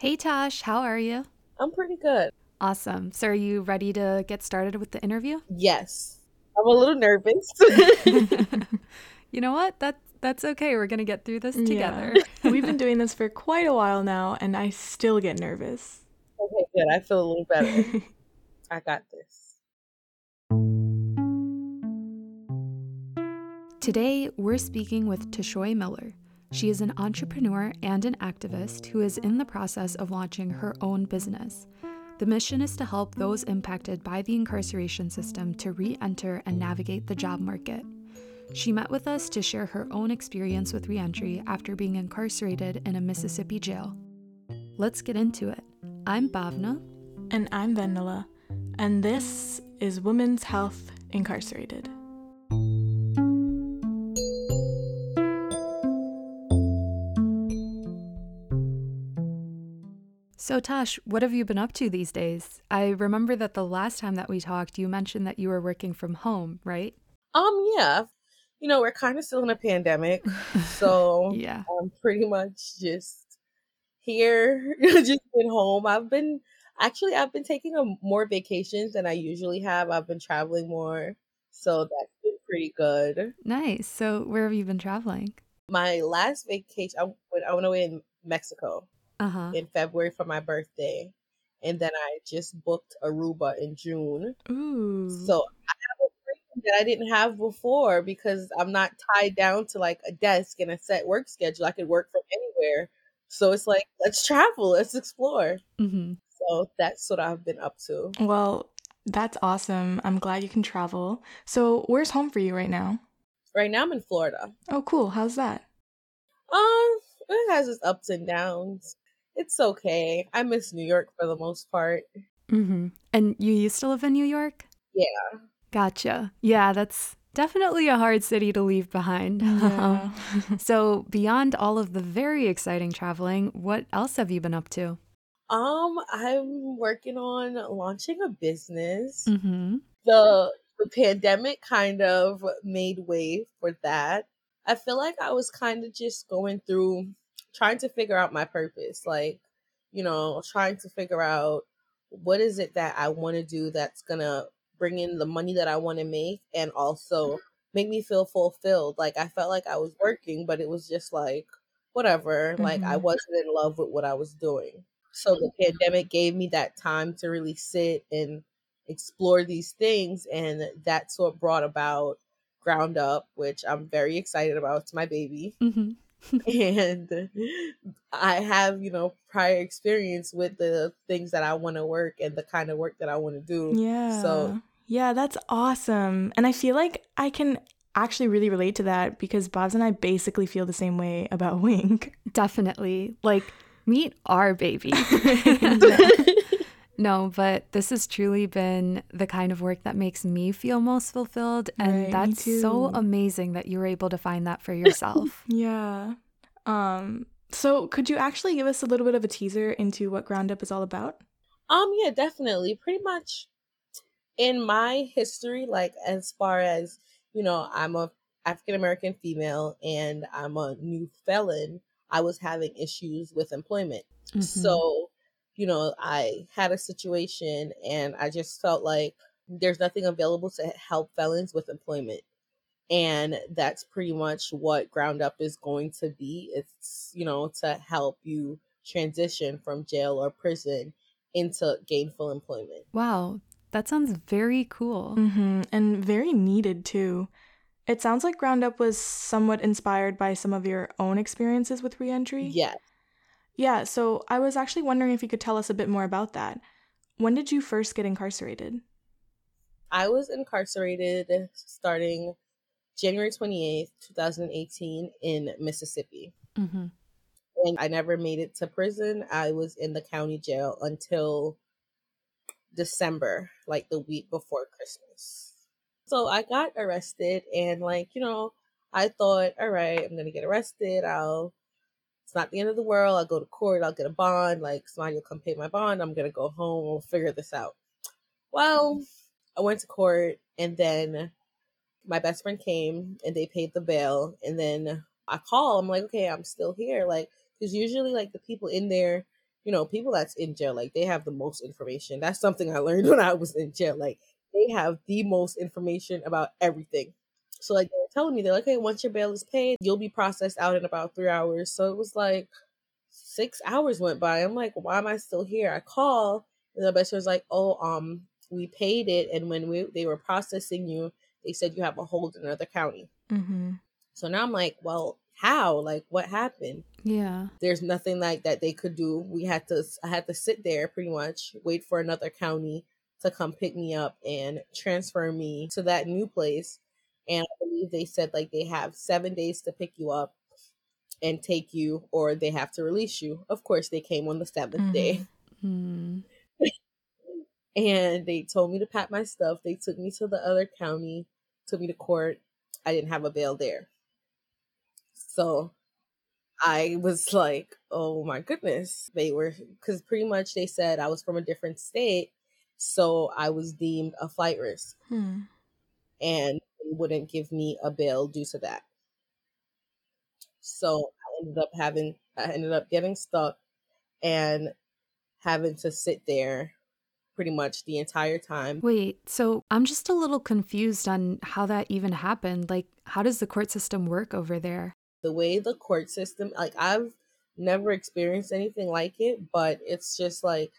Hey Tash, how are you? I'm pretty good. Awesome. So, are you ready to get started with the interview? Yes. I'm a little nervous. you know what? That that's okay. We're gonna get through this together. Yeah. We've been doing this for quite a while now, and I still get nervous. Okay, good. I feel a little better. I got this. Today, we're speaking with Tashoy Miller. She is an entrepreneur and an activist who is in the process of launching her own business. The mission is to help those impacted by the incarceration system to re enter and navigate the job market. She met with us to share her own experience with reentry after being incarcerated in a Mississippi jail. Let's get into it. I'm Bhavna. And I'm Vendela. And this is Women's Health Incarcerated. So, Tash, what have you been up to these days? I remember that the last time that we talked, you mentioned that you were working from home, right? Um, yeah. You know, we're kind of still in a pandemic. So, yeah. I'm pretty much just here, just been home. I've been actually, I've been taking a, more vacations than I usually have. I've been traveling more. So, that's been pretty good. Nice. So, where have you been traveling? My last vacation, I went, I went away in Mexico Uh-huh. in February for my birthday. And then I just booked Aruba in June. Ooh. So I have a freedom that I didn't have before because I'm not tied down to like a desk and a set work schedule. I could work from anywhere. So it's like, let's travel, let's explore. hmm So that's what I've been up to. well, that's awesome. I'm glad you can travel. So, where's home for you right now? Right now I'm in Florida. Oh, cool. How's that? Um, it has its ups and downs. It's okay. I miss New York for the most part. hmm And you used to live in New York? Yeah. Gotcha. Yeah, that's definitely a hard city to leave behind. Yeah. so, beyond all of the very exciting traveling, what else have you been up to? Um, I'm working on launching a business. hmm the the pandemic kind of made way for that. I feel like I was kind of just going through trying to figure out my purpose, like, you know, trying to figure out what is it that I want to do that's going to bring in the money that I want to make and also make me feel fulfilled. Like I felt like I was working, but it was just like whatever, like I Mhm. wasn't in love with what I was doing. So the pandemic gave me that time to really sit and explore these things and that's what brought about ground up which i'm very excited about it's my baby hmm and i have you know prior experience with the things that i want to work and the kind of work that i want to do Yeah. So- yeah, that's awesome. And I feel like I can actually really relate to that because Bobs and I basically feel the same way about WHINC. Definitely. Like, meet our baby. no, but this has truly been the kind of work that makes me feel most fulfilled. And Right, that's so amazing that you were able to find that for yourself. Yeah. Um so could you actually give us a little bit of a teaser into what Ground Up is all about? um yeah definitely pretty much in my history like as far as you know i'm a african american female and i'm a new felon i was having issues with employment Mhm. So, you know, I had a situation and I just felt like there's nothing available to help felons with employment. And that's pretty much what Ground Up is going to be. It's, you know, to help you transition from jail or prison into gainful employment. wow, that sounds very cool. Mm-hmm. And very needed too. It sounds like Ground Up was somewhat inspired by some of your own experiences with reentry. Yeah. Yeah, so I was actually wondering if you could tell us a bit more about that. When did you first get incarcerated? I was incarcerated starting January 28th, 2018 in Mississippi. hmm and I never made it to prison. I was in the county jail until December, like the week before Christmas. So I got arrested and like, you know, I thought, all right, I'm gonna get arrested. I'll it's not the end of the world. I'll go to court, I'll get a bond, like somebody will come pay my bond, I'm gonna go home, we'll figure this out. Well, I went to court and then my best friend came and they paid the bail and then I call, I'm like, okay, I'm still here. Like, because usually like the people in there, you know, people that's in jail, like they have the most information. That's something I learned when I was in jail. Like they have the most information about everything. So like they were telling me, they're like, hey, once your bail is paid, you'll be processed out in about three hours. So it was like six hours went by. I'm like, why am I still here? I call and the best was like, oh, um, we paid it, and when we they were processing you, they said you have a hold in another county. Mm-hmm. So now I'm like, well, how? Like, what happened? Yeah. There's nothing like that they could do. We had to, I had to sit there pretty much, wait for another county to come pick me up and transfer me to that new place. And I believe they said like they have seven days to pick you up and take you, or they have to release you. Of course, they came on the 7th Mm-hmm. day. Mm. and they told me to pack my stuff. They took me to the other county, took me to court. I didn't have a bail there. So I was like, oh my goodness. They were, because pretty much they said I was from a different state. So I was deemed a flight risk Hmm. and wouldn't give me a bill due to that. So I ended up having, I ended up getting stuck and having to sit there pretty much the entire time. Wait, so I'm just a little confused on how that even happened. Like, how does the court system work over there? The way the court system, like I've never experienced anything like it, but it's just like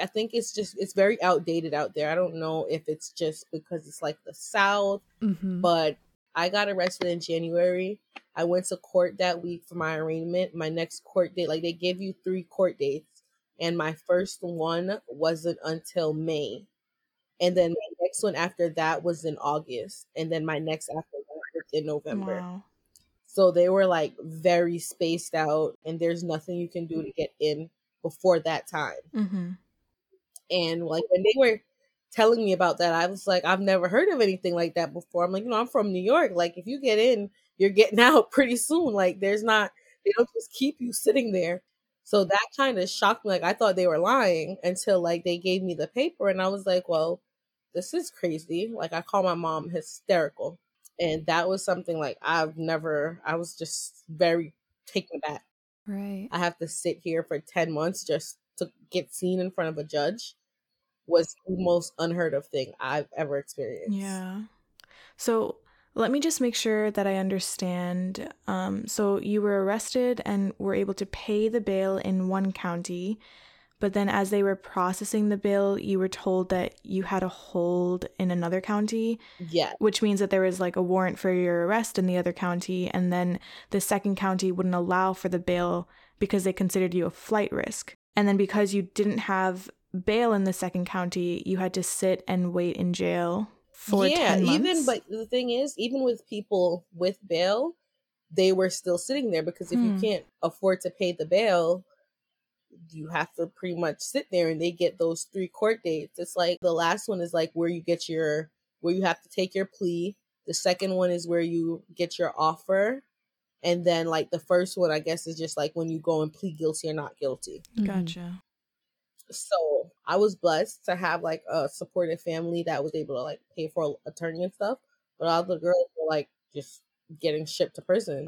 I think it's just it's very outdated out there. I don't know if it's just because it's like the South, Mm-hmm. but I got arrested in January. I went to court that week for my arraignment. My next court date, like they give you three court dates, and my first one wasn't until May. And then my next one after that was in August. And then my next after that was in November. Wow. So they were like very spaced out, and there's nothing you can do to get in before that time. Mm-hmm. And like when they were telling me about that, I was like, I've never heard of anything like that before. I'm like, you know, I'm from New York. Like, if you get in, you're getting out pretty soon. Like, there's not, they don't just keep you sitting there. So that kind of shocked me. Like, I thought they were lying until like they gave me the paper, and I was like, well, this is crazy. Like, I call my mom hysterical. And that was something like I've never, I was just very taken aback. Right. I have to sit here for 10 months just to get seen in front of a judge was the most unheard of thing I've ever experienced. Yeah. So let me just make sure that I understand. Um, so you were arrested and were able to pay the bail in one county, but then as they were processing the bail, you were told that you had a hold in another county, Yeah. which means that there was like a warrant for your arrest in the other county, and then the second county wouldn't allow for the bail because they considered you a flight risk. And then because you didn't have bail in the second county, you had to sit and wait in jail for yeah, 10 months. even but the thing is, even with people with bail, they were still sitting there because if Hmm. you can't afford to pay the bail, you have to pretty much sit there and they get those three court dates. It's like the last one is like where you get your where you have to take your plea. The second one is where you get your offer. And then like the first one I guess is just like when you go and plead guilty or not guilty. Mhm. Gotcha. So I was blessed to have like a supportive family that was able to like pay for attorney and stuff. But all the girls were like just getting shipped to prison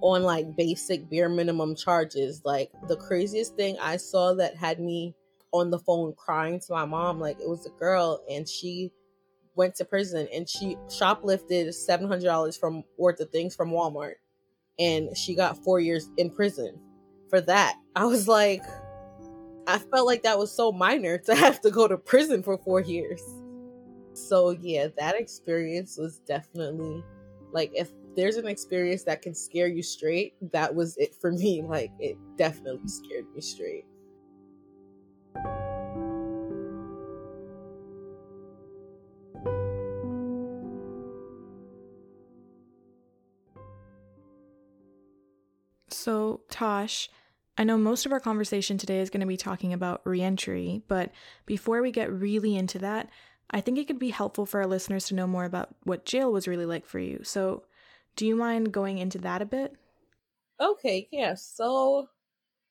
on like basic bare minimum charges. Like the craziest thing I saw that had me on the phone crying to my mom, like it was a girl and she went to prison and she shoplifted seven hundred dollars from worth of things from Walmart and she got four years in prison for that. I was like I felt like that was so minor to have to go to prison for four years. So yeah, that experience was definitely like if there's an experience that can scare you straight, that was it for me. Like it definitely scared me straight. So, Tash, I know most of our conversation today is going to be talking about reentry, but before we get really into that, I think it could be helpful for our listeners to know more about what jail was really like for you. So, do you mind going into that a bit? Okay, yeah. So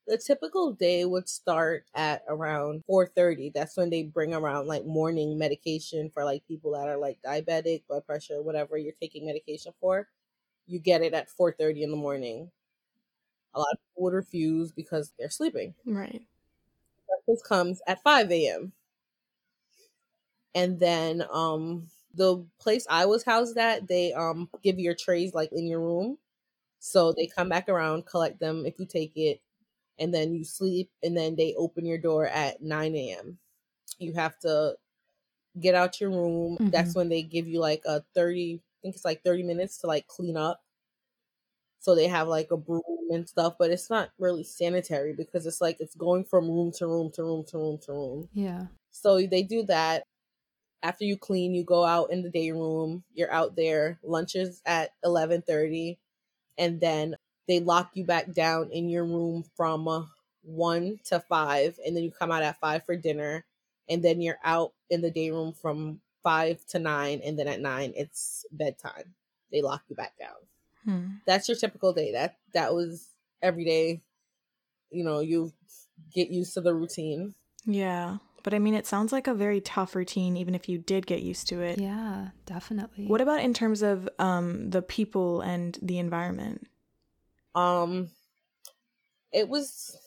the typical day would start at around 4:30. That's when they bring around like morning medication for like people that are like diabetic, blood pressure, whatever you're taking medication for. You get it at 4:30 in the morning. A lot of people would refuse because they're sleeping. Right. breakfast comes at 5 a.m. And then um the place I was housed at, they um give your trays like in your room. So they come back around, collect them if you take it, and then you sleep, and then they open your door at 9 a.m. You have to get out your room. Mm-hmm. That's when they give you like a 30, I think it's like 30 minutes to like clean up. So they have like a broom and stuff, but it's not really sanitary because it's like it's going from room to room to room to room to room. Yeah. So they do that. After you clean, you go out in the day room. You're out there. Lunch is at 11:30 and then they lock you back down in your room from uh, 1 to 5 and then you come out at 5 for dinner and then you're out in the day room from 5 to 9 and then at 9 it's bedtime. They lock you back down. Hmm. That's your typical day. That that was every day. You know, you get used to the routine. Yeah. But I mean, it sounds like a very tough routine, even if you did get used to it. Yeah, definitely. What about in terms of um, the people and the environment? Um, it was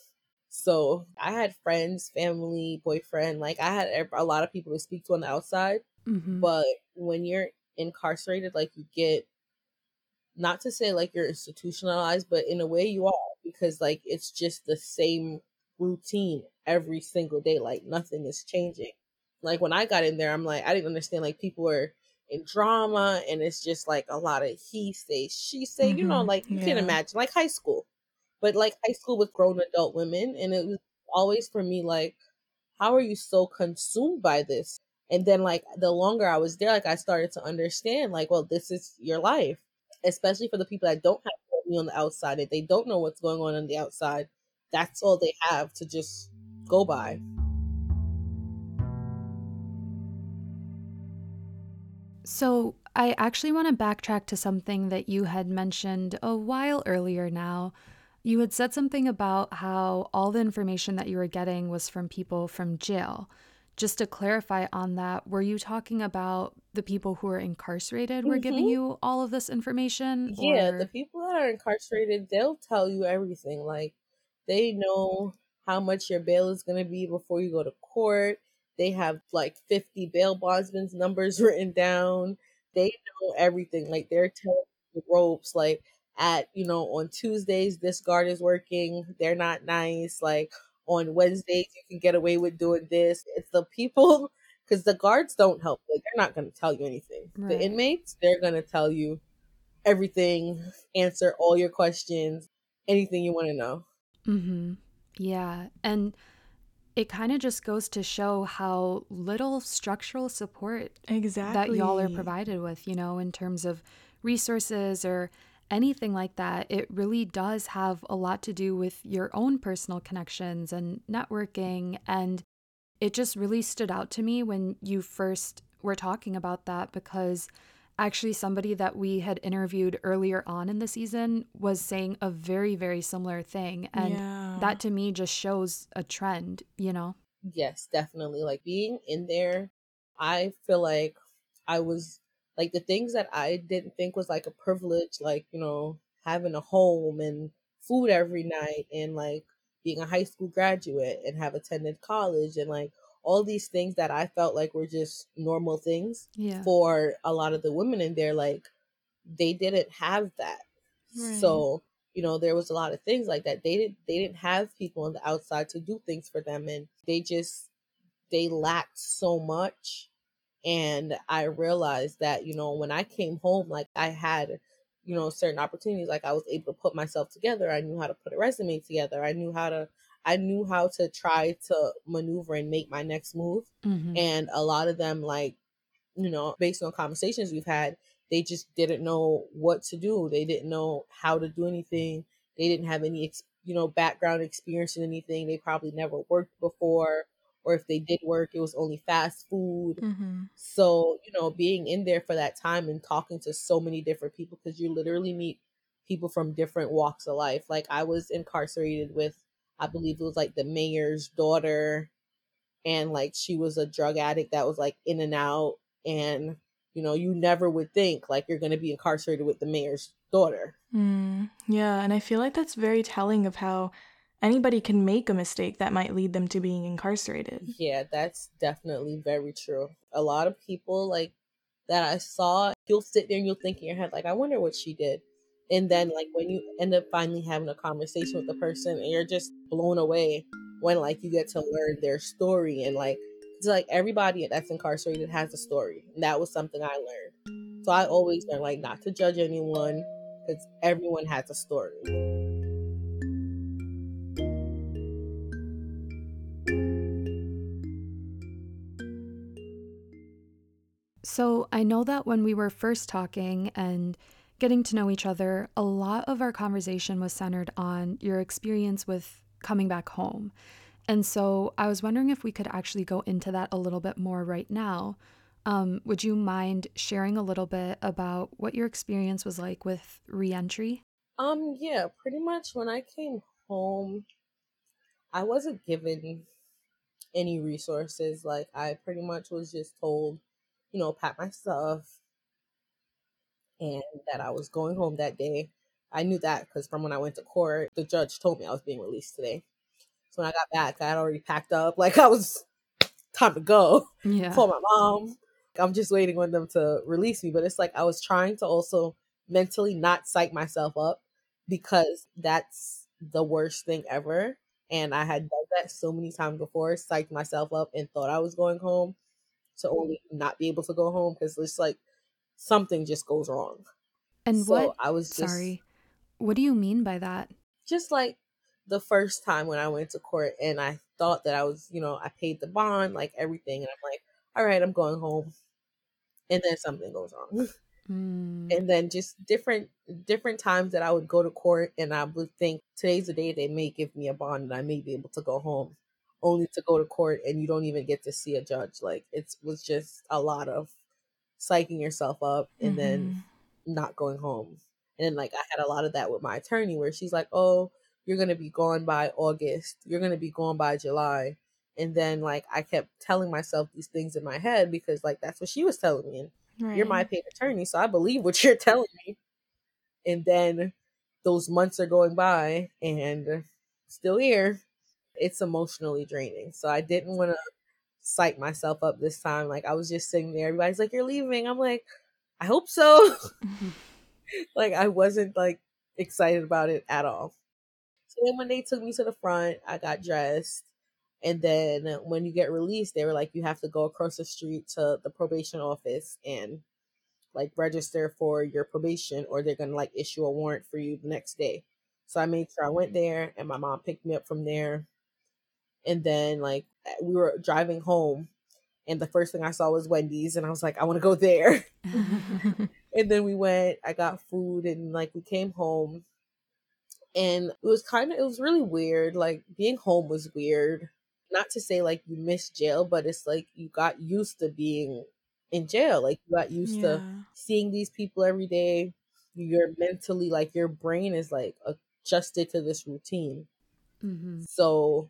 so I had friends, family, boyfriend. Like I had a lot of people to speak to on the outside. Mm-hmm. But when you're incarcerated, like you get not to say like you're institutionalized, but in a way you are because like it's just the same routine every single day. Like nothing is changing. Like when I got in there, I'm like, I didn't understand like people were in drama and it's just like a lot of he say, she say, mm-hmm. you know, mm-hmm. like you yeah. can imagine like high school. But like high school with grown adult women. And it was always for me like, how are you so consumed by this? And then like the longer I was there, like I started to understand, like, well, this is your life especially for the people that don't have me on the outside, if they don't know what's going on on the outside, that's all they have to just go by. So, I actually want to backtrack to something that you had mentioned a while earlier now. You had said something about how all the information that you were getting was from people from jail just to clarify on that, were you talking about the people who are incarcerated were mm-hmm. giving you all of this information? Yeah, or... the people that are incarcerated, they'll tell you everything. Like they know how much your bail is going to be before you go to court. They have like 50 bail bondsmen's numbers written down. They know everything. Like they're telling the ropes. Like at, you know, on Tuesdays, this guard is working. They're not nice. Like, on Wednesdays you can get away with doing this. It's the people because the guards don't help. Like they're not going to tell you anything. Right. The inmates, they're going to tell you everything, answer all your questions, anything you want to know. Mhm. Yeah. And it kind of just goes to show how little structural support exactly that y'all are provided with, you know, in terms of resources or anything like that, it really does have a lot to do with your own personal connections and networking. And it just really stood out to me when you first were talking about that because actually somebody that we had interviewed earlier on in the season was saying a very very similar thing. And yeah. that to me just shows a trend you know? Yes definitely. Like being in there i feel like i was like the things that I didn't think was like a privilege, like, you know, having a home and food every night and like being a high school graduate and have attended college and like all these things that I felt like were just normal things yeah. for a lot of the women in there, like they didn't have that. Right. So, you know, there was a lot of things like that. They didn't they didn't have people on the outside to do things for them and they just they lacked so much and I realized that, you know, when I came home, like I had, you know, certain opportunities, like I was able to put myself together. I knew how to put a resume together. I knew how to, I knew how to try to maneuver and make my next move. Mm-hmm. And a lot of them, like, you know, based on conversations we've had, they just didn't know what to do. They didn't know how to do anything. They didn't have any, you know, background experience in anything. They probably never worked before or if they did work, it was only fast food. Mm-hmm. So, you know, being in there for that time and talking to so many different people, because you literally meet people from different walks of life. Like, I was incarcerated with, I believe it was like the mayor's daughter, and like she was a drug addict that was like in and out. And, you know, you never would think like you're going to be incarcerated with the mayor's daughter. Mm, yeah. And I feel like that's very telling of how anybody can make a mistake that might lead them to being incarcerated. Yeah, that's definitely very true. A lot of people like that I saw, you'll sit there and you'll think in your head, like, I wonder what she did. And then, like, when you end up finally having a conversation with the person and you're just blown away when, like, you get to learn their story and, like, it's like everybody that's incarcerated has a story. And that was something I learned. So I always learn, like, not to judge anyone because everyone has a story. So I know that when we were first talking and getting to know each other, a lot of our conversation was centered on your experience with coming back home. And so I was wondering if we could actually go into that a little bit more right now. Um, would you mind sharing a little bit about what your experience was like with reentry? Um, yeah, pretty much when I came home, I wasn't given any resources. Like, I pretty much was just told you know, pack my stuff and that I was going home that day. I knew that because from when I went to court, the judge told me I was being released today. So when I got back, I had already packed up. Like I was time to go. Yeah. For my mom. I'm just waiting on them to release me. But it's like I was trying to also mentally not psych myself up because that's the worst thing ever. And I had done that so many times before, psyched myself up and thought I was going home to only not be able to go home because it's like something just goes wrong. And so what? I was just, sorry. What do you mean by that? Just like the first time when I went to court and I thought that I was, you know, I paid the bond, like everything, and I'm like, all right, I'm going home, and then something goes wrong. Mm. And then just different different times that I would go to court and I would think today's the day they may give me a bond and I may be able to go home only to go to court and you don't even get to see a judge. Like it was just a lot of psyching yourself up and mm-hmm. then not going home. And then like I had a lot of that with my attorney where she's like, "Oh, you're going to be gone by August. You're going to be gone by July." And then like I kept telling myself these things in my head because like that's what she was telling me. And right. you're my paid attorney, so I believe what you're telling me. And then those months are going by and still here it's emotionally draining. So I didn't want to psych myself up this time. Like I was just sitting there. Everybody's like, "You're leaving." I'm like, "I hope so." like I wasn't like excited about it at all. So then when they took me to the front, I got dressed. And then when you get released, they were like, you have to go across the street to the probation office and like register for your probation, or they're gonna like issue a warrant for you the next day. So I made sure I went there, and my mom picked me up from there and then like we were driving home and the first thing I saw was Wendy's and I was like, I want to go there. and then we went, I got food and like we came home and it was kind of it was really weird. Like being home was weird. Not to say like you miss jail, but it's like you got used to being in jail. Like you got used yeah. to seeing these people every day. You're mentally like your brain is like adjusted to this routine. Mm-hmm. So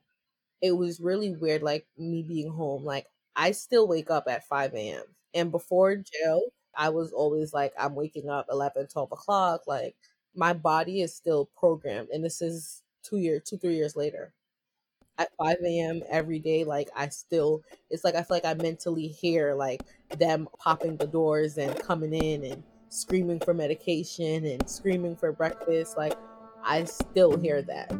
it was really weird, like me being home. Like I still wake up at 5 a.m. And before jail, I was always like, I'm waking up 11, 12 o'clock. Like my body is still programmed. And this is two years, two, three years later. At 5 a.m. every day, like I still, it's like I feel like I mentally hear like them popping the doors and coming in and screaming for medication and screaming for breakfast. Like I still hear that.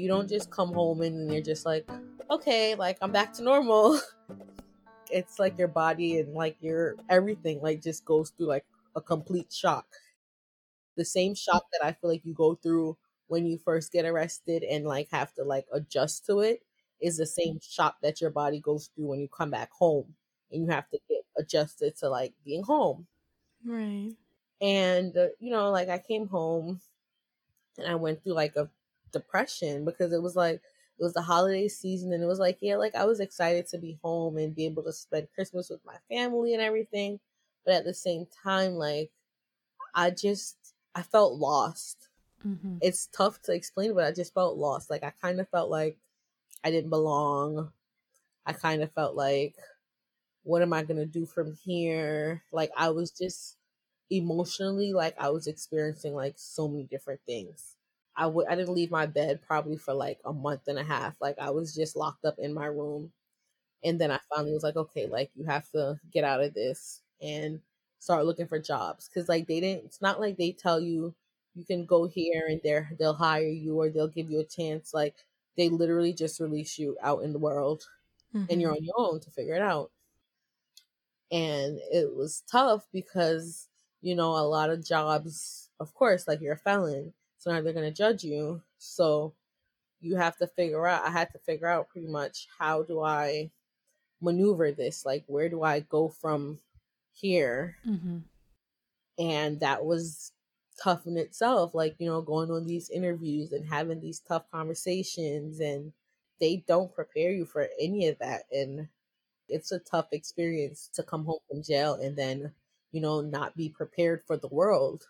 You don't just come home and you're just like, okay, like I'm back to normal. it's like your body and like your everything like just goes through like a complete shock. The same shock that I feel like you go through when you first get arrested and like have to like adjust to it is the same shock that your body goes through when you come back home and you have to get adjusted to like being home. Right. And uh, you know, like I came home and I went through like a depression because it was like it was the holiday season and it was like yeah like i was excited to be home and be able to spend christmas with my family and everything but at the same time like i just i felt lost mm-hmm. it's tough to explain but i just felt lost like i kind of felt like i didn't belong i kind of felt like what am i going to do from here like i was just emotionally like I was experiencing like so many different things. I would I didn't leave my bed probably for like a month and a half. Like I was just locked up in my room. And then I finally was like, okay, like you have to get out of this and start looking for jobs cuz like they didn't it's not like they tell you you can go here and there they'll hire you or they'll give you a chance like they literally just release you out in the world mm-hmm. and you're mm-hmm. on your own to figure it out. And it was tough because, you know, a lot of jobs, of course, like you're a felon, so now they're going to judge you. So you have to figure out, I had to figure out pretty much how do I maneuver this? Like, where do I go from here? Mm-hmm. And that was tough in itself like you know going on these interviews and having these tough conversations and they don't prepare you for any of that and it's a tough experience to come home from jail and then you know not be prepared for the world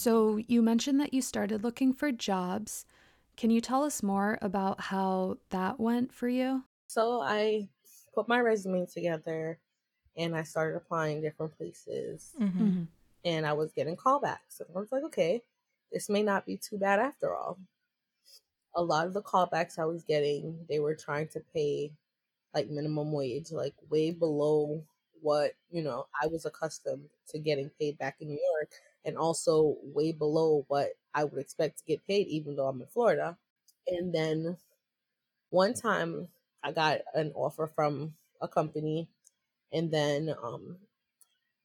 So, you mentioned that you started looking for jobs. Can you tell us more about how that went for you? So I put my resume together and I started applying different places. Mm-hmm. mm-hmm. And I was getting callbacks. And I was like, okay, this may not be too bad after all. A lot of the callbacks I was getting, they were trying to pay like minimum wage, like way below what, you know, I was accustomed to getting paid back in New York and also way below what I would expect to get paid, even though I'm in Florida. And then one time I got an offer from a company, and then um,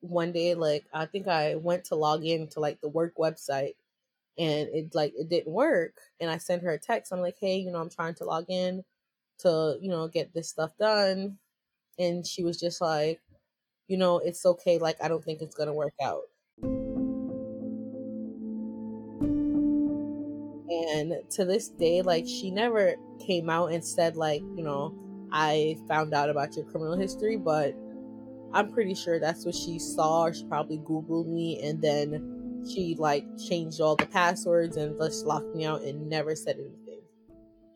one day, like I think I went to log in to like the work website, and it like it didn't work. And I sent her a text. I'm like, hey, you know, I'm trying to log in to you know get this stuff done, and she was just like, you know, it's okay. Like I don't think it's gonna work out. And to this day like she never came out and said like you know i found out about your criminal history but i'm pretty sure that's what she saw. She probably googled me and then she like changed all the passwords and just locked me out and never said anything.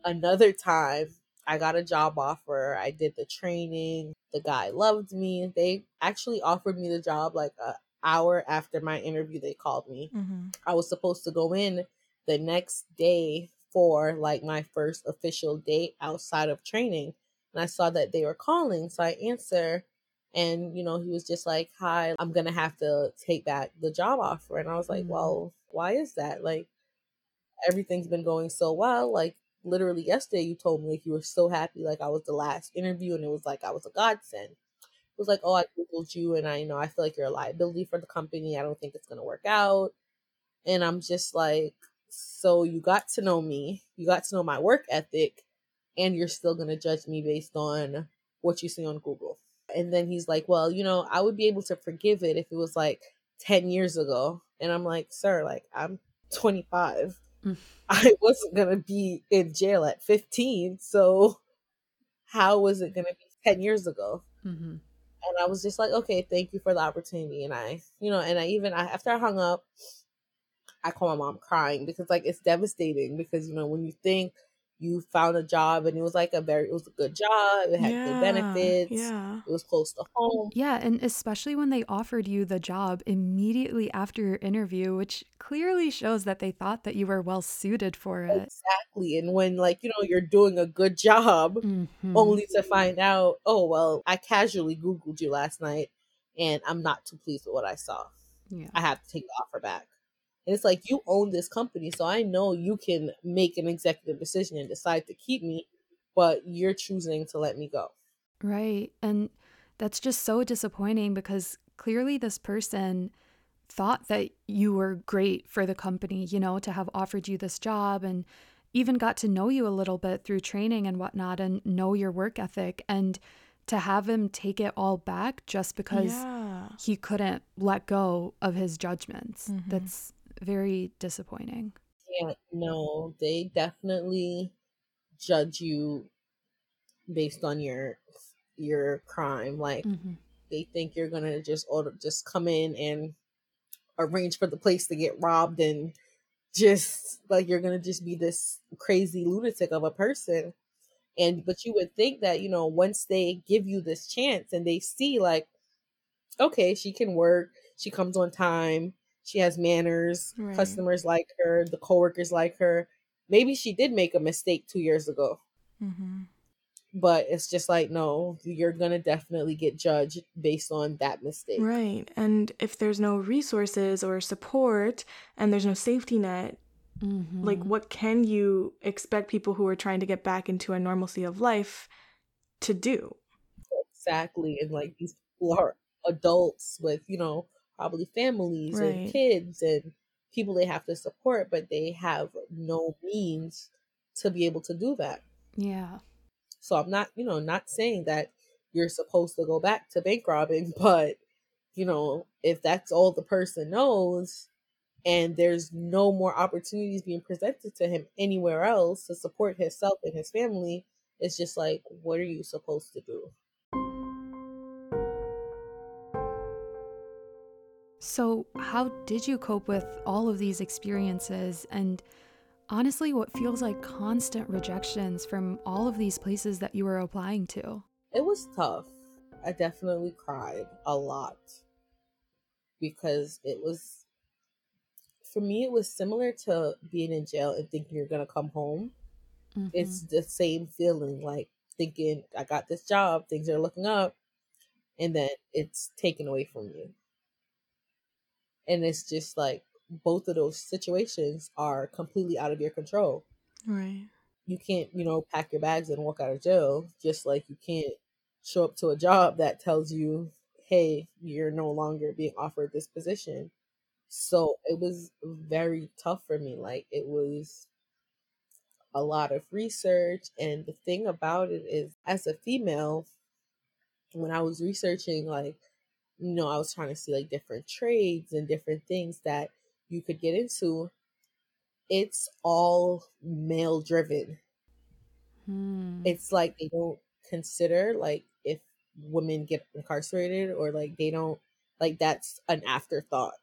Another time i got a job offer. I did the training. The guy loved me. They actually offered me the job like a hour after my interview they called me. Mm-hmm. i was supposed to go in the next day for like my first official date outside of training. And I saw that they were calling. So I answer and you know, he was just like, Hi, I'm gonna have to take back the job offer. And I was like, mm-hmm. Well, why is that? Like everything's been going so well. Like literally yesterday you told me like you were so happy, like I was the last interview and it was like I was a godsend. It was like, Oh, I Googled you and I you know I feel like you're a liability for the company. I don't think it's gonna work out. And I'm just like, so you got to know me, you got to know my work ethic, and you're still going to judge me based on what you see on Google. And then he's like, Well, you know, I would be able to forgive it if it was like 10 years ago. And I'm like, Sir, like, I'm 25. Mm. I wasn't going to be in jail at 15. So how was it going to be 10 years ago? Mm-hmm. And I was just like, Okay, thank you for the opportunity. And I, you know, and I even, I, after I hung up, I call my mom crying because like it's devastating because you know when you think you found a job and it was like a very it was a good job it had yeah, good benefits yeah. it was close to home. Yeah and especially when they offered you the job immediately after your interview which clearly shows that they thought that you were well suited for it. Exactly and when like you know you're doing a good job mm-hmm. only to find out oh well i casually googled you last night and i'm not too pleased with what i saw. Yeah. I have to take the offer back and it's like you own this company, so I know you can make an executive decision and decide to keep me, but you're choosing to let me go. Right. And that's just so disappointing because clearly this person thought that you were great for the company, you know, to have offered you this job and even got to know you a little bit through training and whatnot and know your work ethic. And to have him take it all back just because yeah. he couldn't let go of his judgments. Mm-hmm. That's very disappointing. Yeah, no, they definitely judge you based on your your crime. Like mm-hmm. they think you're gonna just order just come in and arrange for the place to get robbed and just like you're gonna just be this crazy lunatic of a person. And but you would think that, you know, once they give you this chance and they see like, okay, she can work, she comes on time, she has manners, right. customers like her, the coworkers like her. Maybe she did make a mistake two years ago. Mm-hmm. But it's just like, no, you're going to definitely get judged based on that mistake. Right. And if there's no resources or support and there's no safety net, mm-hmm. like what can you expect people who are trying to get back into a normalcy of life to do? Exactly. And like these people are adults with, you know, probably families right. and kids and people they have to support, but they have no means to be able to do that. Yeah. So I'm not, you know, not saying that you're supposed to go back to bank robbing, but you know, if that's all the person knows and there's no more opportunities being presented to him anywhere else to support himself and his family, it's just like, what are you supposed to do? So, how did you cope with all of these experiences and honestly what feels like constant rejections from all of these places that you were applying to? It was tough. I definitely cried a lot because it was, for me, it was similar to being in jail and thinking you're going to come home. Mm-hmm. It's the same feeling like thinking, I got this job, things are looking up, and then it's taken away from you and it's just like both of those situations are completely out of your control. Right. You can't, you know, pack your bags and walk out of jail, just like you can't show up to a job that tells you, hey, you're no longer being offered this position. So it was very tough for me. Like, it was a lot of research. And the thing about it is, as a female, when I was researching, like, you know, I was trying to see like different trades and different things that you could get into. It's all male driven. Hmm. It's like they don't consider like if women get incarcerated or like they don't like that's an afterthought,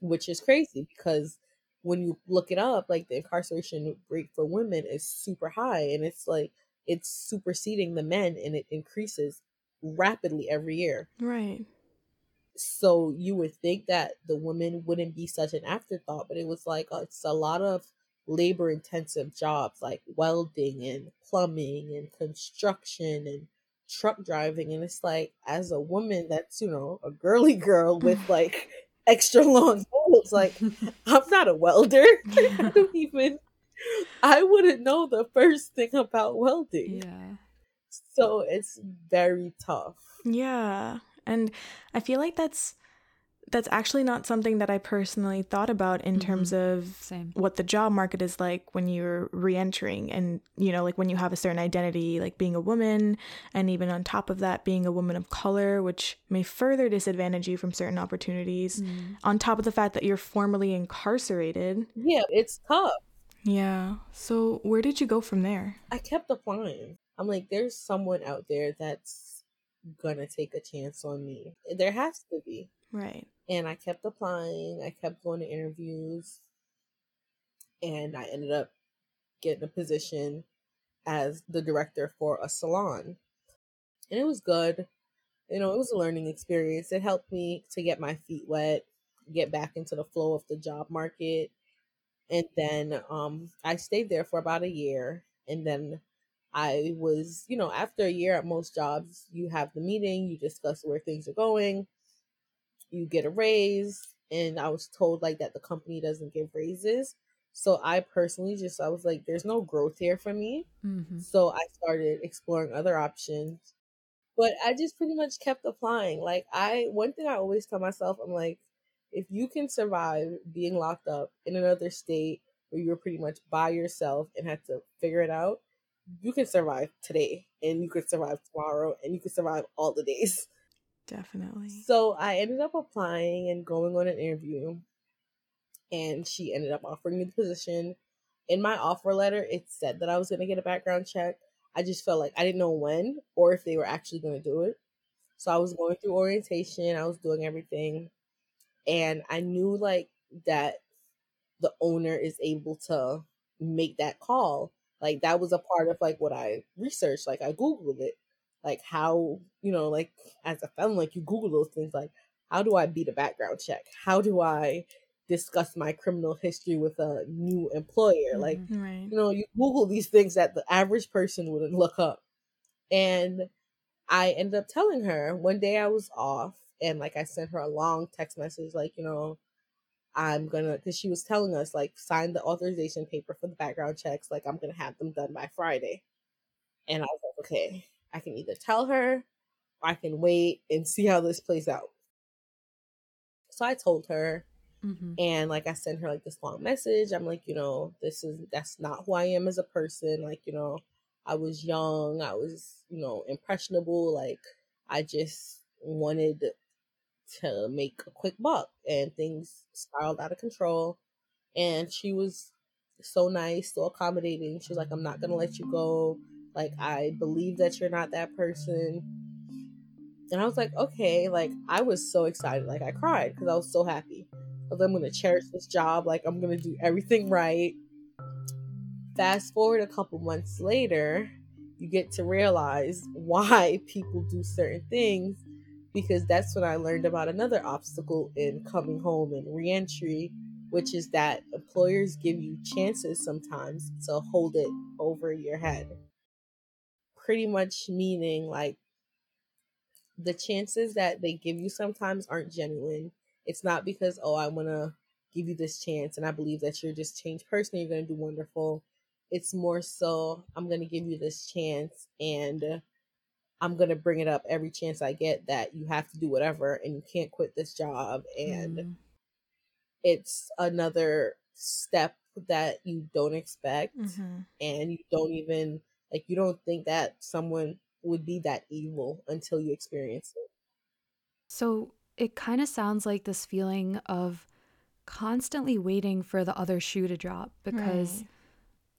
which is crazy because when you look it up, like the incarceration rate for women is super high and it's like it's superseding the men and it increases rapidly every year. Right so you would think that the women wouldn't be such an afterthought but it was like uh, it's a lot of labor intensive jobs like welding and plumbing and construction and truck driving and it's like as a woman that's you know a girly girl with like extra long nails like i'm not a welder. I don't even i wouldn't know the first thing about welding. Yeah. So it's very tough. Yeah and I feel like that's that's actually not something that I personally thought about in mm-hmm. terms of Same. what the job market is like when you're re-entering and you know like when you have a certain identity like being a woman and even on top of that being a woman of color which may further disadvantage you from certain opportunities mm. on top of the fact that you're formally incarcerated. Yeah, it's tough. Yeah. So where did you go from there? I kept applying. I'm like there's someone out there that's gonna take a chance on me. There has to be. Right. And I kept applying, I kept going to interviews, and I ended up getting a position as the director for a salon. And it was good. You know, it was a learning experience. It helped me to get my feet wet, get back into the flow of the job market. And then um I stayed there for about a year and then I was, you know, after a year at most jobs, you have the meeting, you discuss where things are going, you get a raise. And I was told like that the company doesn't give raises. So I personally just, I was like, there's no growth here for me. Mm-hmm. So I started exploring other options. But I just pretty much kept applying. Like, I, one thing I always tell myself, I'm like, if you can survive being locked up in another state where you're pretty much by yourself and had to figure it out, you can survive today and you could survive tomorrow and you could survive all the days. Definitely. So I ended up applying and going on an interview and she ended up offering me the position. In my offer letter, it said that I was going to get a background check. I just felt like I didn't know when or if they were actually going to do it. So I was going through orientation, I was doing everything. And I knew like that the owner is able to make that call. Like that was a part of like what I researched. Like I googled it, like how you know, like as a felon, like you Google those things. Like how do I beat a background check? How do I discuss my criminal history with a new employer? Like Mm-hmm. Right. you know, you Google these things that the average person wouldn't look up. And I ended up telling her one day I was off and like I sent her a long text message, like, you know, I'm gonna, because she was telling us, like, sign the authorization paper for the background checks, like, I'm gonna have them done by Friday. And I was like, okay, I can either tell her or I can wait and see how this plays out. So I told her, Mm-hmm. and like I sent her like this long message. I'm like, you know, this is that's not who I am as a person. Like, you know, I was young, I was, you know, impressionable. Like, I just wanted to make a quick buck, and things spiraled out of control. And she was so nice, so accommodating. She was like, I'm not gonna let you go. Like, I believe that you're not that person. And I was like, okay, like I was so excited. Like I cried because I was so happy. I was I'm gonna cherish this job. Like I'm gonna do everything right. Fast forward a couple months later, you get to realize why people do certain things because that's when I learned about another obstacle in coming home and reentry, which is that employers give you chances sometimes to hold it over your head. Pretty much meaning like the chances that they give you sometimes aren't genuine. It's not because, oh, I want to give you this chance and I believe that you're just changed person, you're going to do wonderful. It's more so, I'm going to give you this chance and I'm going to bring it up every chance I get that you have to do whatever and you can't quit this job. And Mm. it's another step that you don't expect Mm-hmm. and you don't even, like, you don't think that someone would be that evil until you experience it. So it kind of sounds like this feeling of constantly waiting for the other shoe to drop because Right.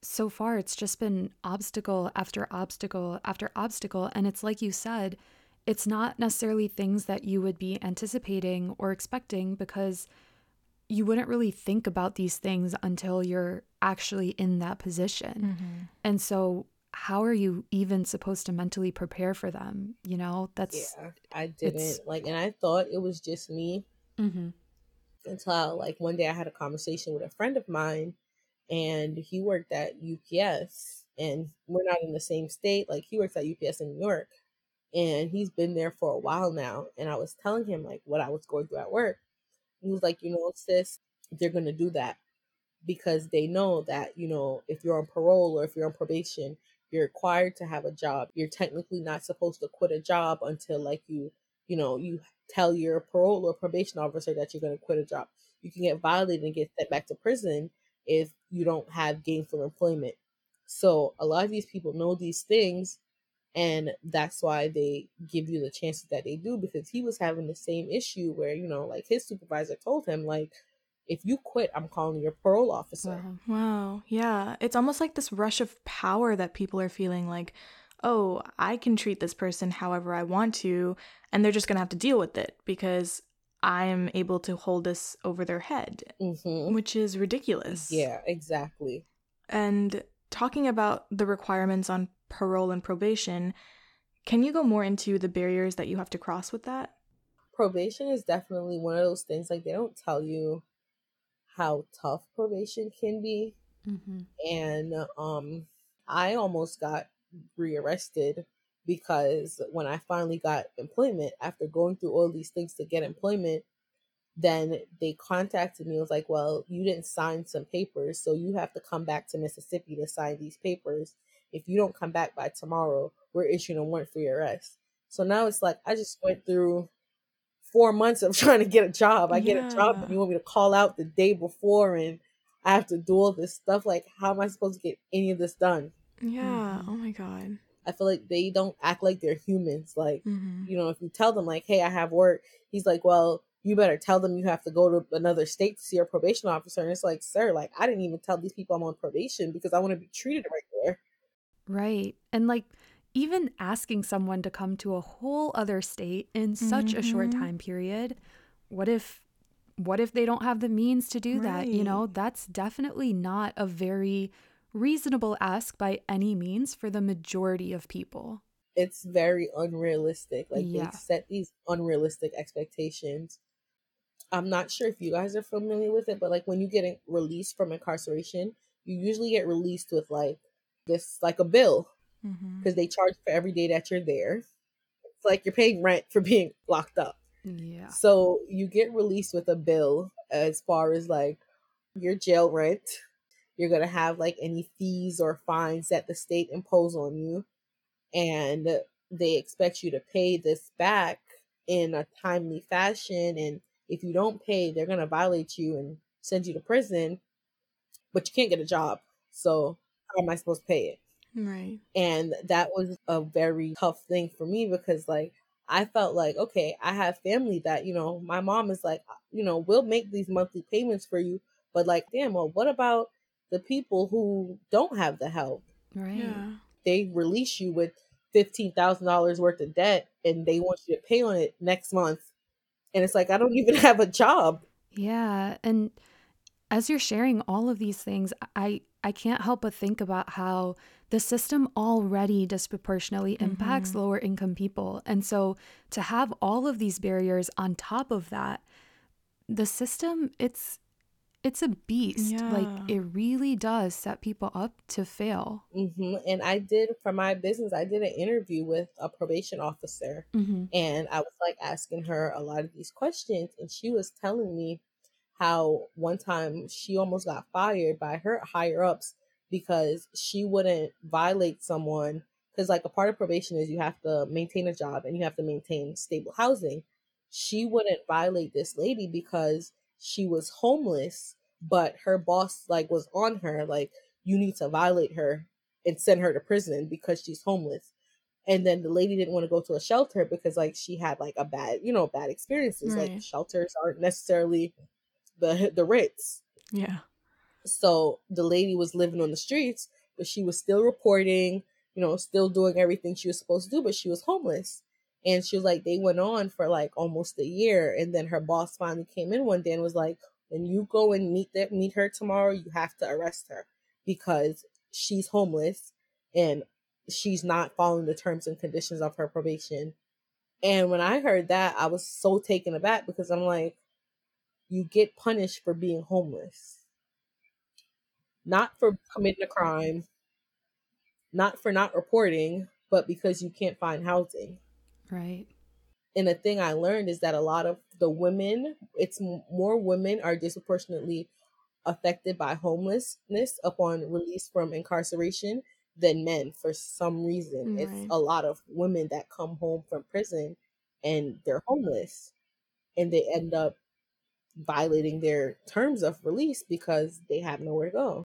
So far it's just been obstacle after obstacle after obstacle. And it's like you said, it's not necessarily things that you would be anticipating or expecting because you wouldn't really think about these things until you're actually in that position. Mm-hmm. And so, how are you even supposed to mentally prepare for them? You know, that's. Yeah, I didn't like, and I thought it was just me hmm until like one day I had a conversation with a friend of mine, and he worked at UPS, and we're not in the same state. Like he works at UPS in New York, and he's been there for a while now. And I was telling him like what I was going through at work. He was like, you know, sis, they're gonna do that because they know that you know if you're on parole or if you're on probation, you're required to have a job. You're technically not supposed to quit a job until like you, you know, you tell your parole or probation officer that you're to quit a job. You can get violated and get sent back to prison if you don't have gainful employment. So a lot of these people know these things, and that's why they give you the chances that they do. Because he was having the same issue where you know, like his supervisor told him, like, if you quit, I'm calling your parole officer. Wow. Wow. Yeah. It's almost like this rush of power that people are feeling like, oh, I can treat this person however I want to, and they're just going to have to deal with it because I'm able to hold this over their head, hmm which is ridiculous. Yeah, exactly. And talking about the requirements on parole and probation, can you go more into the barriers that you have to cross with that? probation is definitely one of those things like they don't tell you how tough probation can be hmm and um i almost got rearrested because when i finally got employment after going through all these things to get employment then they contacted me. It was like, well, you didn't sign some papers, so you have to come back to Mississippi to sign these papers. If you don't come back by tomorrow, we're issuing a warrant for your arrest. So now it's like I just went through four months of trying to get a job. I get a job, and you want me to call out the day before, and I have to do all this stuff. Like, how am I supposed to get any of this done? Yeah. Mhm. Oh my God. I feel like they don't act like they're humans. Like, hmm you know, if you tell them like, "Hey, I have work," he's like, "Well, you better tell them you have to go to another state to see your probation officer." And it's like, "Sir, like, I didn't even tell these people I'm on probation because I want to be treated right there." Right. And like even asking someone to come to a whole other state in such a short Mhm. time period, what if what if they don't have the means to do that? You know, that's definitely not a very reasonable ask by any means for the majority of people. It's very unrealistic. Like Yeah. they set these unrealistic expectations. I'm not sure if you guys are familiar with it, but like when you get released from incarceration, you usually get released with like this like a bill Mm-hmm. because they charge for every day that you're there. It's like you're paying rent for being locked up. Yeah. So you get released with a bill as far as like your jail rent. You're gonna have like any fees or fines that the state impose on you, and they expect you to pay this back in a timely fashion. And if you don't pay, they're gonna violate you and send you to prison. But you can't get a job, so how am I supposed to pay it? Right. and that was a very tough thing for me because like i felt like okay i have family that you know my mom is like uh, you know we'll make these monthly payments for you but like damn well what about the people who don't have the help Right. Yeah. they release you with $15000 worth of debt and they want you to pay on it next month and it's like i don't even have a job Yeah, and as you're sharing all of these things, I I can't help but think about how the system already disproportionately impacts Mhm. lower income people. And so to have all of these barriers on top of that, the system it's it's a beast. Like it really does set people up to fail. hmm and i did for my business i did an interview with a probation officer hmm And I was like asking her a lot of these questions, and she was telling me how one time she almost got fired by her higher ups because she wouldn't violate someone. Because, like, a part of probation is you have to maintain a job and you have to maintain stable housing. She wouldn't violate this lady because she was homeless, but her boss, like, was on her, like, you need to violate her and send her to prison because she's homeless. And then the lady didn't want to go to a shelter because like she had like a bad you know bad experiences. Like shelters aren't necessarily the the ritz. Yeah. so the lady was living on the streets but she was still reporting you know still doing everything she was supposed to do but she was homeless and she was like they went on for like almost a year and then her boss finally came in one day and was like when you go and meet that meet her tomorrow you have to arrest her because she's homeless and she's not following the terms and conditions of her probation. And when I heard that, I was so taken aback because I'm like, you get punished for being homeless, not for committing a crime, not for not reporting, but because you can't find housing. Right. And the thing I learned is that a lot of the women, it's more women are disproportionately affected by homelessness upon release from incarceration than men for some reason. Right. It's a lot of women that come home from prison and they're homeless and they end up violating their terms of release because they have nowhere to go.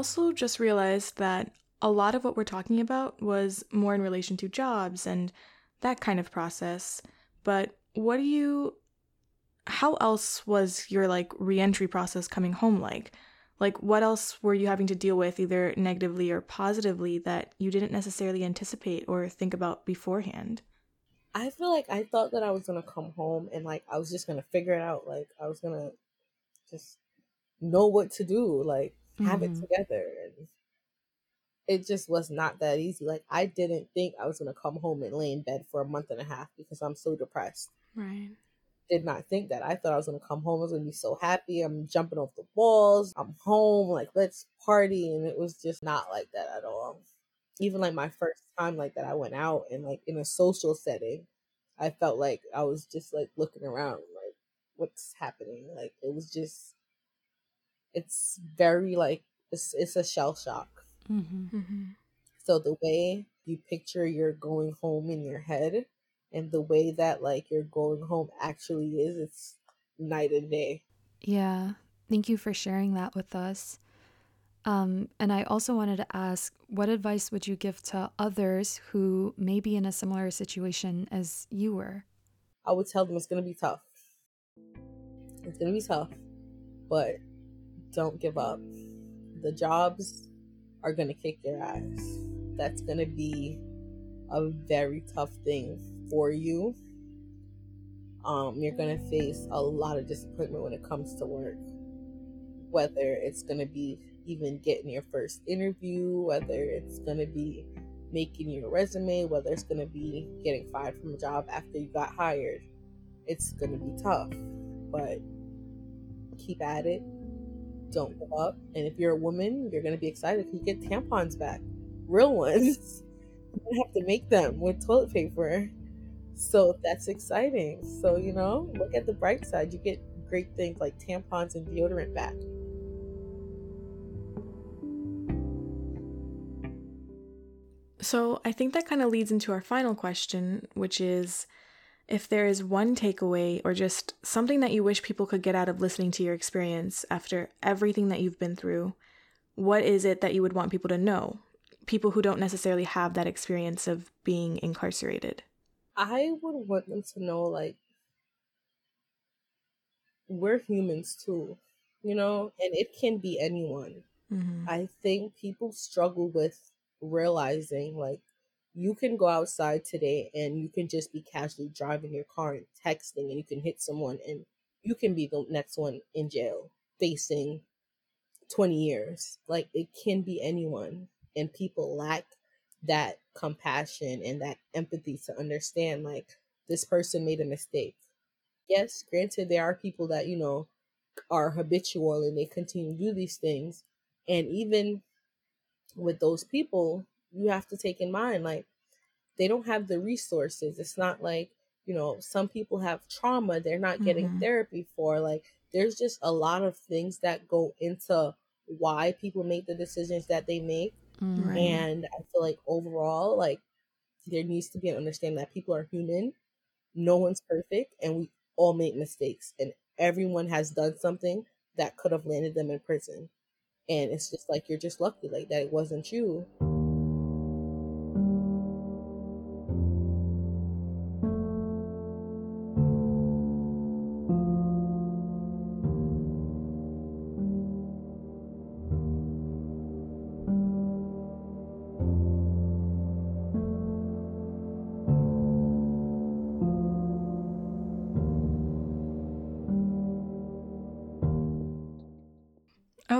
Also just realized that a lot of what we're talking about was more in relation to jobs and that kind of process. But what do you how else was your like reentry process coming home like? Like what else were you having to deal with either negatively or positively that you didn't necessarily anticipate or think about beforehand? I feel like I thought that I was gonna come home and like I was just gonna figure it out. Like I was gonna just know what to do, like have it Mhm. together. And it just was not that easy. Like I didn't think I was gonna come home and lay in bed for a month and a half because I'm so depressed. Right. Did not think that. I thought I was gonna come home. I was gonna be so happy. I'm jumping off the walls. I'm home. Like let's party. And it was just not like that at all. Even like my first time like that, I went out and like in a social setting, I felt like I was just like looking around, like what's happening. Like it was just, it's very like it's it's a shell shock. hmm Mm-hmm. So the way you picture you're going home in your head and the way that like you're going home actually is, it's night and day. Yeah. Thank you for sharing that with us. Um, and I also wanted to ask what advice would you give to others who may be in a similar situation as you were? I would tell them it's gonna be tough. It's gonna be tough, but don't give up. The jobs are going to kick your ass. That's going to be a very tough thing for you. Um, you're going to face a lot of disappointment when it comes to work. Whether it's going to be even getting your first interview, whether it's going to be making your resume, whether it's going to be getting fired from a job after you got hired. It's going to be tough, but keep at it. Don't give up. And if you're a woman, you're going to be excited because you get tampons back, real ones. you don't have to make them with toilet paper. So that's exciting. So, you know, look at the bright side. You get great things like tampons and deodorant back. So I think that kind of leads into our final question, which is if there is one takeaway or just something that you wish people could get out of listening to your experience after everything that you've been through, what is it that you would want people to know? People who don't necessarily have that experience of being incarcerated. I would want them to know like we're humans too, you know, and it can be anyone. Mm-hmm. I think people struggle with realizing like you can go outside today and you can just be casually driving your car and texting and you can hit someone and you can be the next one in jail facing 20 years. Like it can be anyone and people lack that compassion and that empathy to understand like this person made a mistake. Yes granted there are people that you know are habitual and they continue to do these things. And even with those people, you have to take in mind like they don't have the resources. It's not like, you know, some people have trauma they're not getting mm-hmm. therapy for. Like there's just a lot of things that go into why people make the decisions that they make. Mm-hmm. And I feel like overall, like there needs to be an understanding that people are human. No one's perfect and we all make mistakes and everyone has done something that could have landed them in prison and it's just like you're just lucky like that it wasn't you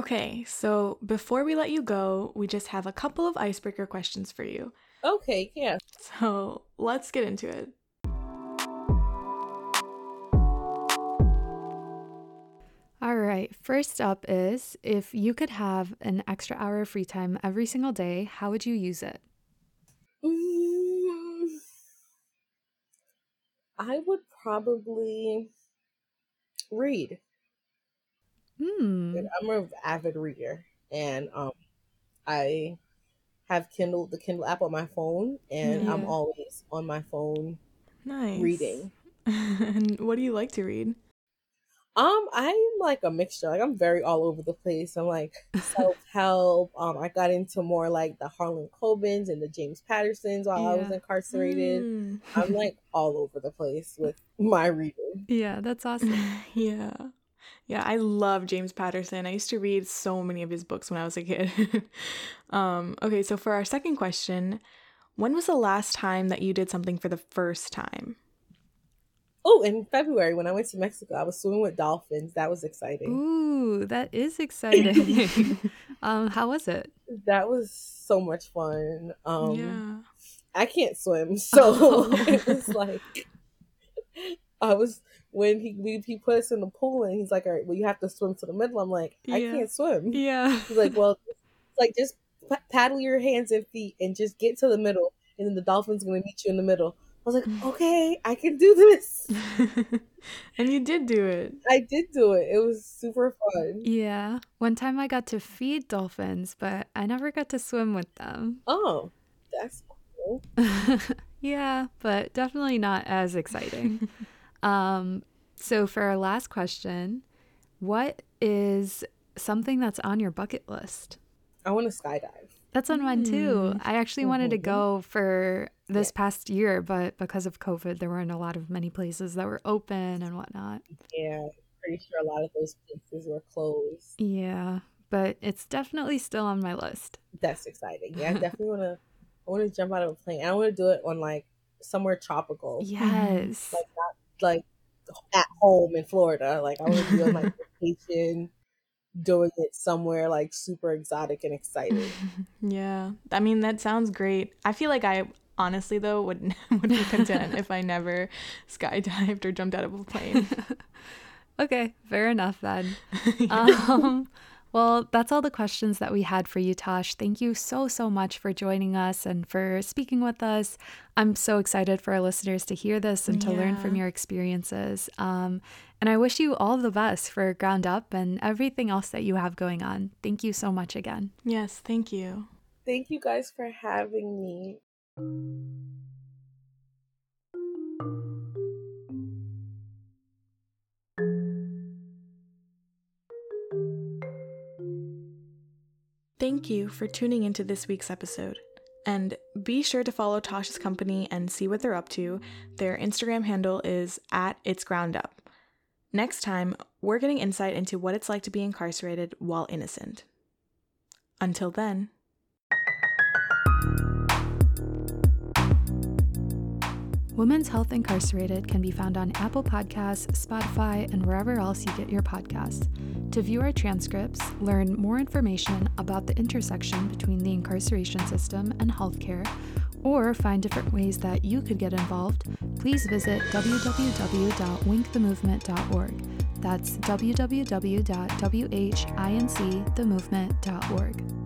Okay, so before we let you go, we just have a couple of icebreaker questions for you. Okay, yeah. So let's get into it. All right, first up is if you could have an extra hour of free time every single day, how would you use it? Mm, I would probably read. Hmm. I'm an avid reader, and um, I have Kindle, the Kindle app on my phone, and yeah. I'm always on my phone, nice reading. and what do you like to read? Um, I'm like a mixture. Like I'm very all over the place. I'm like self help. um, I got into more like the Harlan Coben's and the James Pattersons while yeah. I was incarcerated. Mm. I'm like all over the place with my reading. Yeah, that's awesome. yeah. Yeah, I love James Patterson. I used to read so many of his books when I was a kid. um, okay, so for our second question, when was the last time that you did something for the first time? Oh, in February when I went to Mexico, I was swimming with dolphins. That was exciting. Ooh, that is exciting. um, how was it? That was so much fun. Um, yeah. I can't swim, so it was like I was when he we, he put us in the pool and he's like, all right, well you have to swim to the middle. I'm like, I yeah. can't swim. Yeah. He's like, well, like just paddle your hands and feet and just get to the middle, and then the dolphin's gonna meet you in the middle. I was like, mm. okay, I can do this. and you did do it. I did do it. It was super fun. Yeah. One time I got to feed dolphins, but I never got to swim with them. Oh, that's cool. yeah, but definitely not as exciting. Um, so for our last question, what is something that's on your bucket list? I want to skydive. That's on mine too. Hmm. I actually wanted to mm-hmm. go for this yeah. past year, but because of COVID, there weren't a lot of many places that were open and whatnot. Yeah. pretty sure a lot of those places were closed. Yeah, but it's definitely still on my list. That's exciting. Yeah, I definitely want to. I want to jump out of a plane. I want to do it on like somewhere tropical. Yes. Like not like at home in Florida. Like I want to be on like vacation, doing it somewhere like super exotic and exciting. yeah, I mean that sounds great. I feel like I honestly though would would be content if I never skydived or jumped out of a plane. okay, fair enough then. Um, well, that's all the questions that we had for you, Tash. Thank you so, so much for joining us and for speaking with us. I'm so excited for our listeners to hear this and to yeah. learn from your experiences. Um, and I wish you all the best for Ground Up and everything else that you have going on. Thank you so much again. Yes, thank you. Thank you guys for having me. Thank you for tuning into this week's episode. And be sure to follow Tash's company and see what they're up to. Their Instagram handle is at It's Ground Up. Next time, we're getting insight into what it's like to be incarcerated while innocent. Until then. Women's Health Incarcerated can be found on Apple Podcasts, Spotify, and wherever else you get your podcasts. To view our transcripts, learn more information about the intersection between the incarceration system and healthcare, or find different ways that you could get involved, please visit www.whincthemovement.org. That's www.whincthemovement.org.